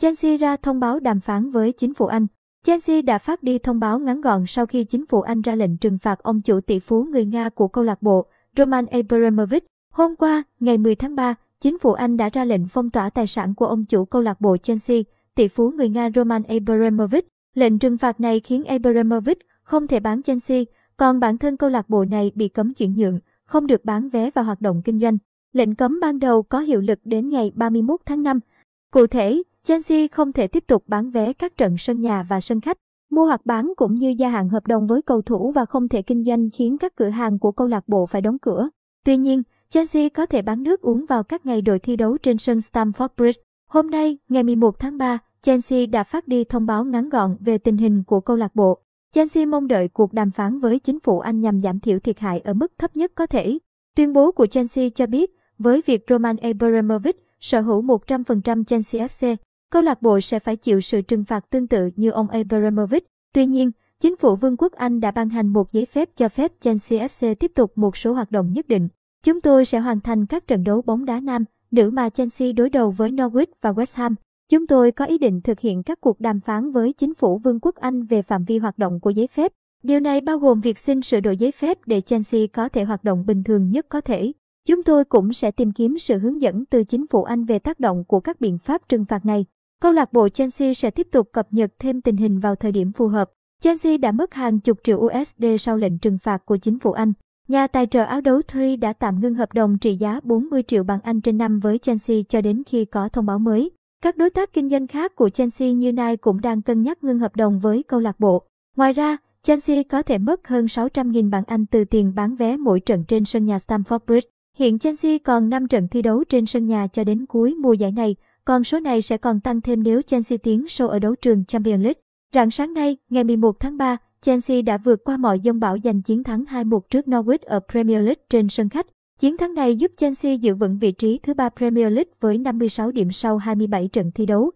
Chelsea ra thông báo đàm phán với chính phủ Anh. Chelsea đã phát đi thông báo ngắn gọn sau khi chính phủ Anh ra lệnh trừng phạt ông chủ tỷ phú người Nga của câu lạc bộ, Roman Abramovich. Hôm qua, ngày 10 tháng 3, chính phủ Anh đã ra lệnh phong tỏa tài sản của ông chủ câu lạc bộ Chelsea, tỷ phú người Nga Roman Abramovich. Lệnh trừng phạt này khiến Abramovich không thể bán Chelsea, còn bản thân câu lạc bộ này bị cấm chuyển nhượng, không được bán vé và hoạt động kinh doanh. Lệnh cấm ban đầu có hiệu lực đến ngày 31 tháng 5. Cụ thể, Chelsea không thể tiếp tục bán vé các trận sân nhà và sân khách, mua hoặc bán cũng như gia hạn hợp đồng với cầu thủ và không thể kinh doanh khiến các cửa hàng của câu lạc bộ phải đóng cửa. Tuy nhiên, Chelsea có thể bán nước uống vào các ngày đội thi đấu trên sân Stamford Bridge. Hôm nay, ngày 11 tháng 3, Chelsea đã phát đi thông báo ngắn gọn về tình hình của câu lạc bộ. Chelsea mong đợi cuộc đàm phán với chính phủ Anh nhằm giảm thiểu thiệt hại ở mức thấp nhất có thể. Tuyên bố của Chelsea cho biết, với việc Roman Abramovich sở hữu 100% Chelsea FC, câu lạc bộ sẽ phải chịu sự trừng phạt tương tự như ông Abramovich. Tuy nhiên, chính phủ Vương quốc Anh đã ban hành một giấy phép cho phép Chelsea FC tiếp tục một số hoạt động nhất định. Chúng tôi sẽ hoàn thành các trận đấu bóng đá nam, nữ mà Chelsea đối đầu với Norwich và West Ham. Chúng tôi có ý định thực hiện các cuộc đàm phán với chính phủ Vương quốc Anh về phạm vi hoạt động của giấy phép. Điều này bao gồm việc xin sửa đổi giấy phép để Chelsea có thể hoạt động bình thường nhất có thể. Chúng tôi cũng sẽ tìm kiếm sự hướng dẫn từ chính phủ Anh về tác động của các biện pháp trừng phạt này. Câu lạc bộ Chelsea sẽ tiếp tục cập nhật thêm tình hình vào thời điểm phù hợp. Chelsea đã mất hàng chục triệu USD sau lệnh trừng phạt của chính phủ Anh. Nhà tài trợ áo đấu Tree đã tạm ngưng hợp đồng trị giá 40 triệu bảng Anh trên năm với Chelsea cho đến khi có thông báo mới. Các đối tác kinh doanh khác của Chelsea như Nike cũng đang cân nhắc ngưng hợp đồng với câu lạc bộ. Ngoài ra, Chelsea có thể mất hơn 600.000 bảng Anh từ tiền bán vé mỗi trận trên sân nhà Stamford Bridge. Hiện Chelsea còn 5 trận thi đấu trên sân nhà cho đến cuối mùa giải này, còn số này sẽ còn tăng thêm nếu Chelsea tiến sâu ở đấu trường Champions League. Rạng sáng nay, ngày 11 tháng 3, Chelsea đã vượt qua mọi dông bão giành chiến thắng 2-1 trước Norwich ở Premier League trên sân khách. Chiến thắng này giúp Chelsea giữ vững vị trí thứ ba Premier League với 56 điểm sau 27 trận thi đấu.